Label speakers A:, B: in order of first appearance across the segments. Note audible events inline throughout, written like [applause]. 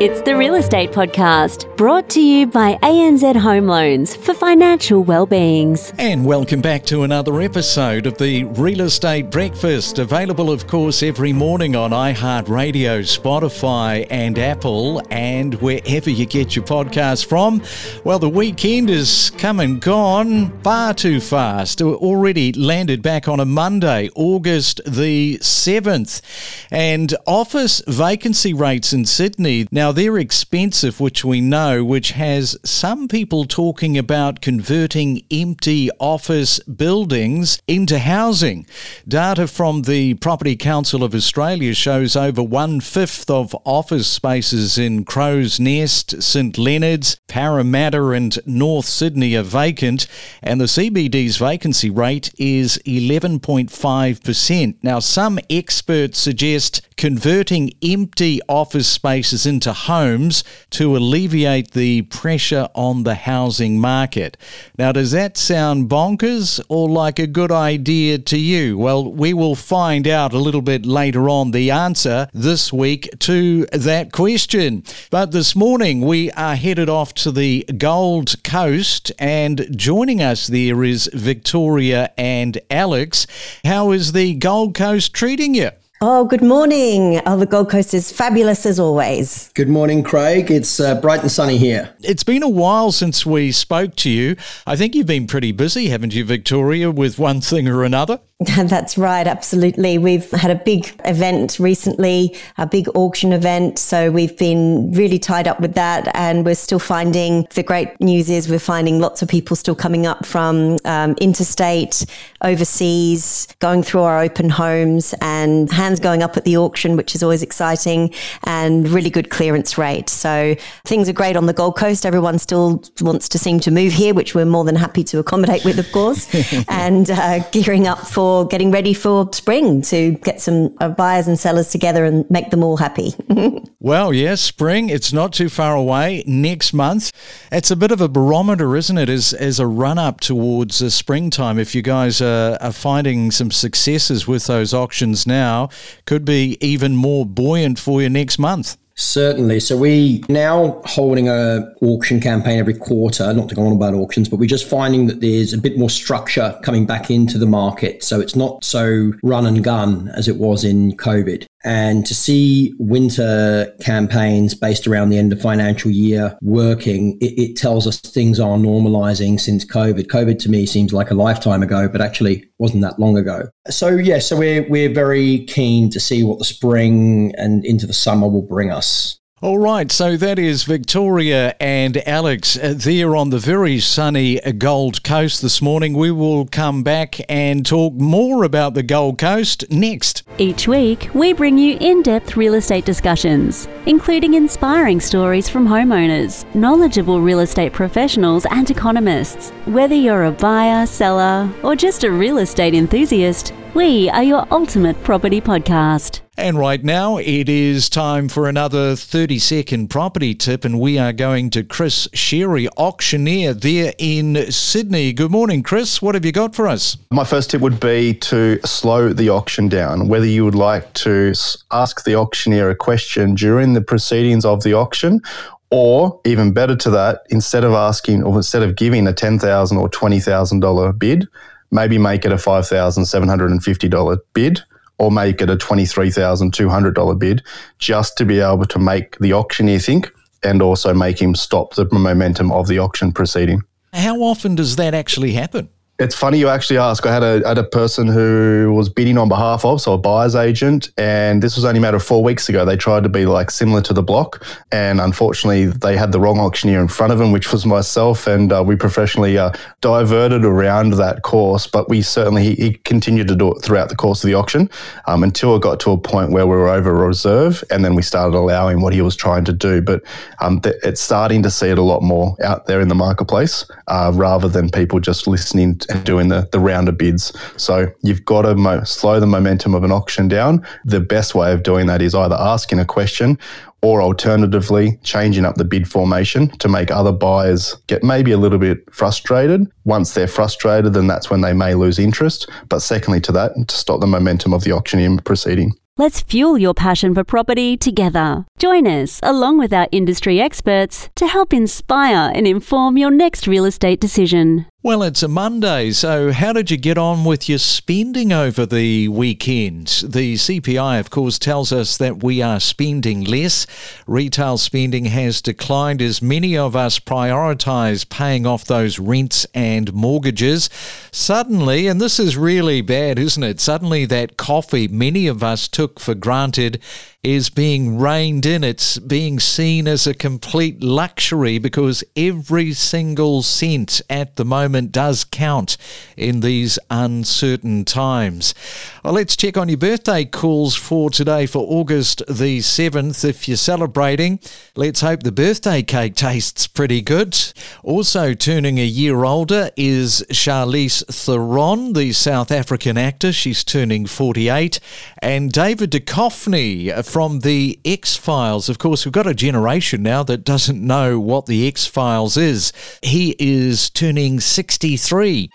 A: It's the Real Estate Podcast, brought to you by ANZ Home Loans for financial well-beings.
B: And welcome back to another episode of the Real Estate Breakfast, available, of course, every morning on iHeartRadio, Spotify, and Apple, and wherever you get your podcast from. Well, the weekend is come and gone far too fast. We're Already landed back on a Monday, August the 7th. And office vacancy rates in Sydney, now they're expensive, which we know, which has some people talking about converting empty office buildings into housing. Data from the Property Council of Australia shows over one fifth of office spaces in Crow's Nest, St Leonard's, Parramatta, and North Sydney are vacant, and the CBD's vacancy rate is 11.5%. Now, some experts suggest converting empty office spaces into homes to alleviate the pressure on the housing market. Now, does that sound bonkers or like a good idea to you? Well, we will find out a little bit later on the answer this week to that question. But this morning, we are headed off to the Gold Coast, and joining us there is Victoria and Alex. How is the Gold Coast treating you?
C: Oh, good morning. Oh, the Gold Coast is fabulous as always.
D: Good morning, Craig. It's uh, bright and sunny here.
B: It's been a while since we spoke to you. I think you've been pretty busy, haven't you, Victoria, with one thing or another? [laughs]
C: That's right, absolutely. We've had a big event recently, a big auction event. So we've been really tied up with that. And we're still finding the great news is we're finding lots of people still coming up from um, interstate, overseas, going through our open homes and going up at the auction, which is always exciting and really good clearance rate. So things are great on the Gold Coast. Everyone still wants to seem to move here, which we're more than happy to accommodate with, of course, [laughs] and uh, gearing up for getting ready for spring to get some uh, buyers and sellers together and make them all happy. [laughs]
B: well, yes, spring, it's not too far away. Next month, it's a bit of a barometer, isn't it, as, as a run up towards uh, springtime. If you guys are, are finding some successes with those auctions now, could be even more buoyant for you next month.
D: Certainly. So we now holding a auction campaign every quarter, not to go on about auctions, but we're just finding that there's a bit more structure coming back into the market. So it's not so run and gun as it was in COVID. And to see winter campaigns based around the end of financial year working, it, it, tells us things are normalizing since COVID. COVID to me seems like a lifetime ago, but actually wasn't that long ago. So yeah, so we're we're very keen to see what the spring and into the summer will bring us.
B: All right, so that is Victoria and Alex there on the very sunny Gold Coast this morning. We will come back and talk more about the Gold Coast next.
A: Each week, we bring you in depth real estate discussions, including inspiring stories from homeowners, knowledgeable real estate professionals, and economists. Whether you're a buyer, seller, or just a real estate enthusiast, we are your ultimate property podcast.
B: And right now, it is time for another 30 second property tip, and we are going to Chris Sherry, auctioneer there in Sydney. Good morning, Chris. What have you got for us?
E: My first tip would be to slow the auction down. Whether you would like to ask the auctioneer a question during the proceedings of the auction or even better to that, instead of asking or instead of giving a 10,000 or $20,000 bid, maybe make it a $5,750 bid or make it a $23,200 bid just to be able to make the auctioneer think and also make him stop the momentum of the auction proceeding.
B: How often does that actually happen?
E: It's funny you actually ask. I had a, had a person who was bidding on behalf of, so a buyer's agent, and this was only a matter of four weeks ago. They tried to be like similar to the block, and unfortunately, they had the wrong auctioneer in front of them, which was myself, and uh, we professionally uh, diverted around that course. But we certainly he, he, continued to do it throughout the course of the auction um, until it got to a point where we were over reserve, and then we started allowing what he was trying to do. But um, th- it's starting to see it a lot more out there in the marketplace, uh, rather than people just listening. To and doing the, the round of bids. So you've got to mo- slow the momentum of an auction down. The best way of doing that is either asking a question or alternatively changing up the bid formation to make other buyers get maybe a little bit frustrated. Once they're frustrated, then that's when they may lose interest. But secondly to that, to stop the momentum of the auctioneer proceeding.
A: Let's fuel your passion for property together. Join us, along with our industry experts, to help inspire and inform your next real estate decision.
B: Well, it's a Monday, so how did you get on with your spending over the weekend? The CPI, of course, tells us that we are spending less. Retail spending has declined as many of us prioritise paying off those rents and mortgages. Suddenly, and this is really bad, isn't it? Suddenly, that coffee many of us took for granted is being reined in. It's being seen as a complete luxury because every single cent at the moment does count in these uncertain times. Well, let's check on your birthday calls for today for August the 7th. If you're celebrating, let's hope the birthday cake tastes pretty good. Also turning a year older is Charlize Theron, the South African actor. She's turning 48. And David Duchovny from the X Files. Of course, we've got a generation now that doesn't know what the X Files is. He is turning 63.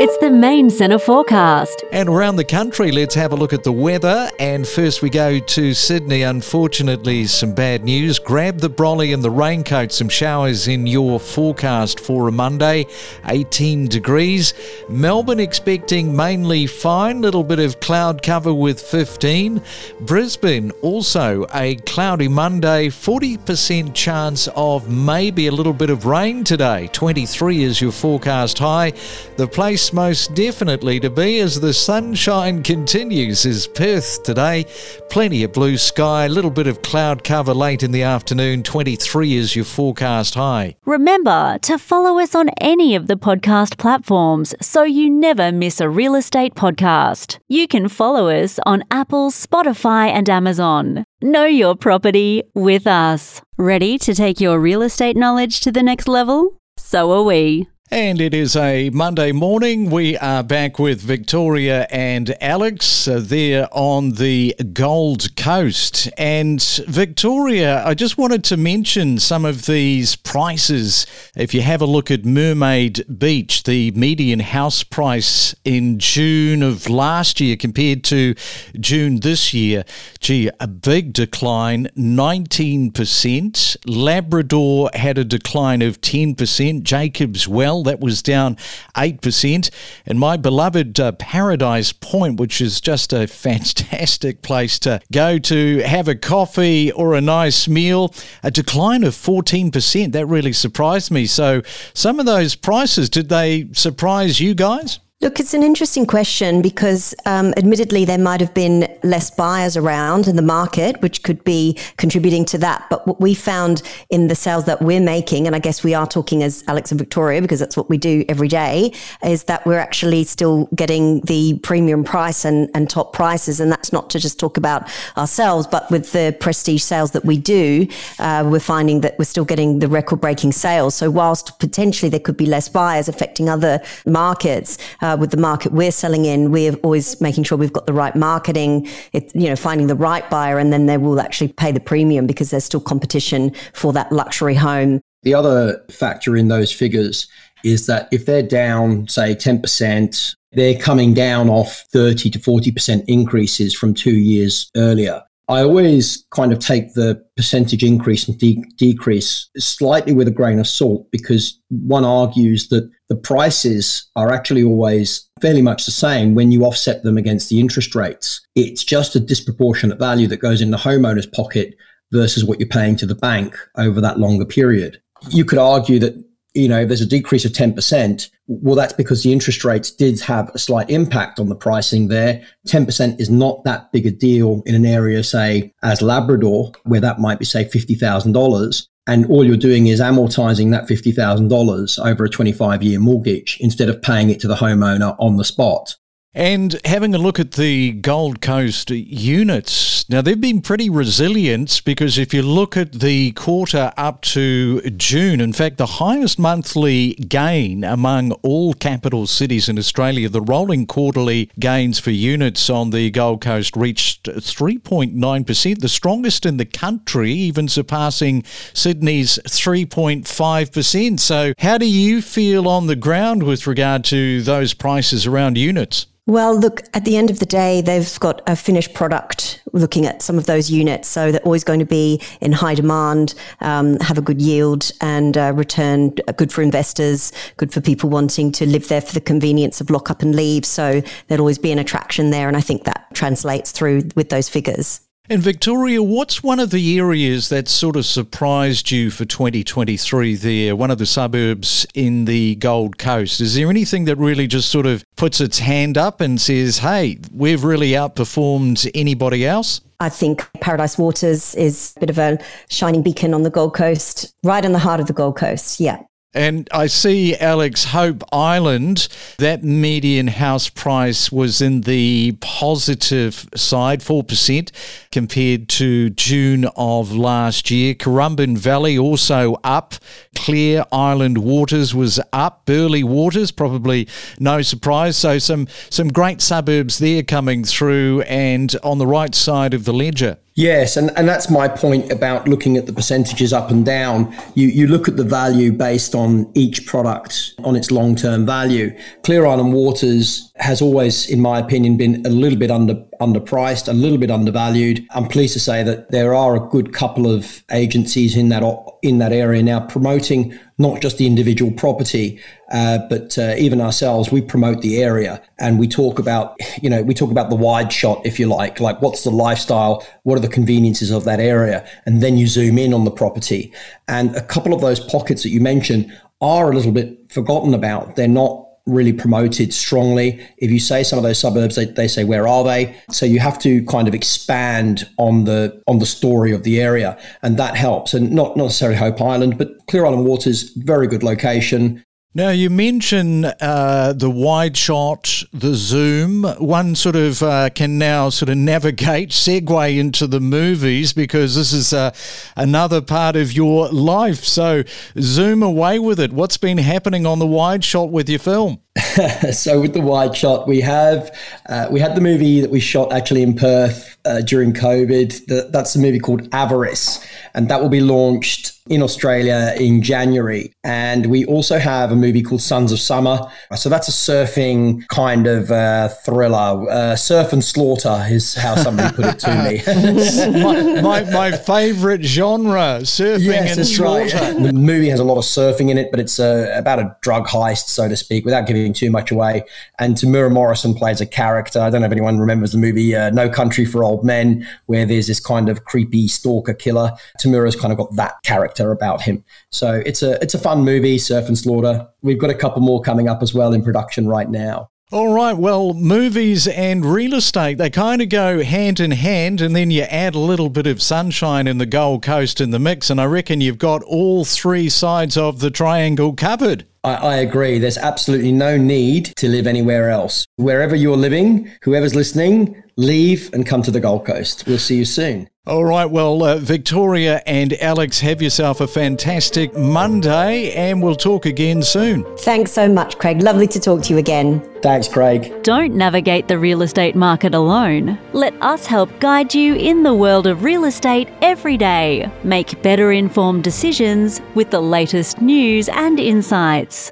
A: It's the main centre forecast.
B: And around the country, let's have a look at the weather. And first, we go to Sydney. Unfortunately, some bad news. Grab the brolly and the raincoat. Some showers in your forecast for a Monday, 18 degrees. Melbourne expecting mainly fine, little bit of cloud cover with 15. Brisbane also a cloudy Monday, 40% chance of maybe a little bit of rain today. 23 is your forecast high. The most definitely to be as the sunshine continues is Perth today. Plenty of blue sky, a little bit of cloud cover late in the afternoon. 23 is your forecast high.
A: Remember to follow us on any of the podcast platforms so you never miss a real estate podcast. You can follow us on Apple, Spotify, and Amazon. Know your property with us. Ready to take your real estate knowledge to the next level? So are we.
B: And it is a Monday morning. We are back with Victoria and Alex uh, there on the Gold Coast. And Victoria, I just wanted to mention some of these prices. If you have a look at Mermaid Beach, the median house price in June of last year compared to June this year, gee, a big decline, 19%. Labrador had a decline of 10%. Jacobs Well that was down 8%. And my beloved uh, Paradise Point, which is just a [laughs] fantastic place to go to have a coffee or a nice meal, a decline of 14%. That really surprised me. So, some of those prices, did they surprise you guys?
C: Look, it's an interesting question because, um, admittedly, there might have been less buyers around in the market, which could be contributing to that. But what we found in the sales that we're making, and I guess we are talking as Alex and Victoria because that's what we do every day, is that we're actually still getting the premium price and, and top prices. And that's not to just talk about ourselves, but with the prestige sales that we do, uh, we're finding that we're still getting the record breaking sales. So, whilst potentially there could be less buyers affecting other markets, uh, uh, with the market we're selling in, we're always making sure we've got the right marketing, it, you know, finding the right buyer, and then they will actually pay the premium because there's still competition for that luxury home.
D: The other factor in those figures is that if they're down, say, 10%, they're coming down off 30 to 40% increases from two years earlier. I always kind of take the percentage increase and de- decrease slightly with a grain of salt because one argues that the prices are actually always fairly much the same when you offset them against the interest rates. It's just a disproportionate value that goes in the homeowner's pocket versus what you're paying to the bank over that longer period. You could argue that you know, if there's a decrease of 10%, well, that's because the interest rates did have a slight impact on the pricing there. 10% is not that big a deal in an area, say, as Labrador, where that might be, say, $50,000. And all you're doing is amortizing that $50,000 over a 25 year mortgage instead of paying it to the homeowner on the spot.
B: And having a look at the Gold Coast units, Now, they've been pretty resilient because if you look at the quarter up to June, in fact, the highest monthly gain among all capital cities in Australia, the rolling quarterly gains for units on the Gold Coast reached 3.9%, the strongest in the country, even surpassing Sydney's 3.5%. So, how do you feel on the ground with regard to those prices around units?
C: Well, look, at the end of the day, they've got a finished product looking at some of those units. So they're always going to be in high demand, um, have a good yield and uh, return good for investors, good for people wanting to live there for the convenience of lock up and leave. So there'll always be an attraction there. And I think that translates through with those figures.
B: And Victoria, what's one of the areas that sort of surprised you for 2023 there? One of the suburbs in the Gold Coast. Is there anything that really just sort of puts its hand up and says, hey, we've really outperformed anybody else?
C: I think Paradise Waters is a bit of a shining beacon on the Gold Coast, right in the heart of the Gold Coast. Yeah.
B: And I see, Alex, Hope Island, that median house price was in the positive side, 4% compared to June of last year. Currumbin Valley also up. Clear Island Waters was up. Burleigh Waters, probably no surprise. So some, some great suburbs there coming through and on the right side of the ledger.
D: Yes, and, and that's my point about looking at the percentages up and down. You you look at the value based on each product on its long term value. Clear Island Waters has always, in my opinion, been a little bit under underpriced, a little bit undervalued. I'm pleased to say that there are a good couple of agencies in that in that area now promoting not just the individual property, uh, but uh, even ourselves. We promote the area and we talk about, you know, we talk about the wide shot, if you like, like what's the lifestyle, what are the conveniences of that area, and then you zoom in on the property. And a couple of those pockets that you mentioned are a little bit forgotten about. They're not really promoted strongly. If you say some of those suburbs, they, they say where are they? So you have to kind of expand on the on the story of the area, and that helps. And not, not necessarily Hope Island, but Clear Island Waters, very good location.
B: Now, you mention uh, the wide shot, the zoom. One sort of uh, can now sort of navigate, segue into the movies because this is uh, another part of your life. So, zoom away with it. What's been happening on the wide shot with your film? [laughs]
D: so with the wide shot, we have uh, we had the movie that we shot actually in Perth uh, during COVID. The, that's a movie called Avarice, and that will be launched in Australia in January. And we also have a movie called Sons of Summer. So that's a surfing kind of uh, thriller. Uh, surf and slaughter is how somebody put it to
B: me. [laughs] my, my, my, favorite genre, surfing yes, and slaughter. Right. [laughs]
D: The movie has a lot of surfing in it, but it's uh, about a drug heist, so to speak, without giving too much away. And Temuera Morrison plays a character. I don't know if anyone remembers the movie uh, No Country for Old Men, where there's this kind of creepy stalker killer. Temuera's kind of got that character about him. So it's a it's a fun movie, Surf and Slaughter. We've got a couple more coming up as well in production right now.
B: All right, well, movies and real estate, they kind of go hand in hand, and then you add a little bit of sunshine in the Gold Coast in the mix, and I reckon you've got all three sides of the triangle covered.
D: I, I, agree. There's absolutely no need to live anywhere else. Wherever you're living, whoever's listening, leave and come to the Gold Coast. We'll see you soon.
B: All right. Well, uh, Victoria and Alex, have yourself a fantastic Monday and we'll talk again soon.
C: Thanks so much, Craig. Lovely to talk to you again.
D: Thanks, Craig.
A: Don't navigate the real estate market alone. Let us help guide you in the world of real estate every day. Make better informed decisions with the latest news and insights.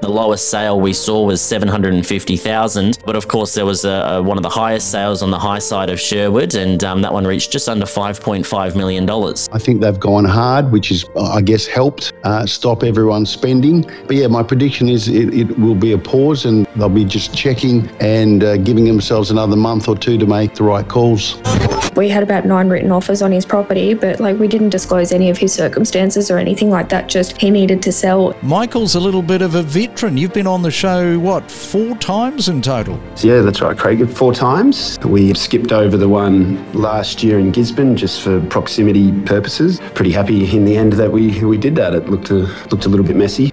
F: The lowest sale we saw was 750,000, but of course there was a, a, one of the highest sales on the high side of Sherwood, and um, that one reached just under 5.5 million dollars.
G: I think they've gone hard, which is, I guess, helped uh, stop everyone spending. But yeah, my prediction is it, it, will be a pause, and they'll be just checking and uh, giving themselves another month or two to make the right calls.
H: We had about nine written offers on his property, but like we didn't disclose any of his circumstances or anything like that. Just he needed to sell.
B: Michael's a little bit of a veteran. You've been on the show, what, four times in total?
I: Yeah, that's right, Craig. Four times. We skipped over the one last year in Gisborne just for proximity purposes. Pretty happy in the end that we we did that. It looked a, looked a little bit messy.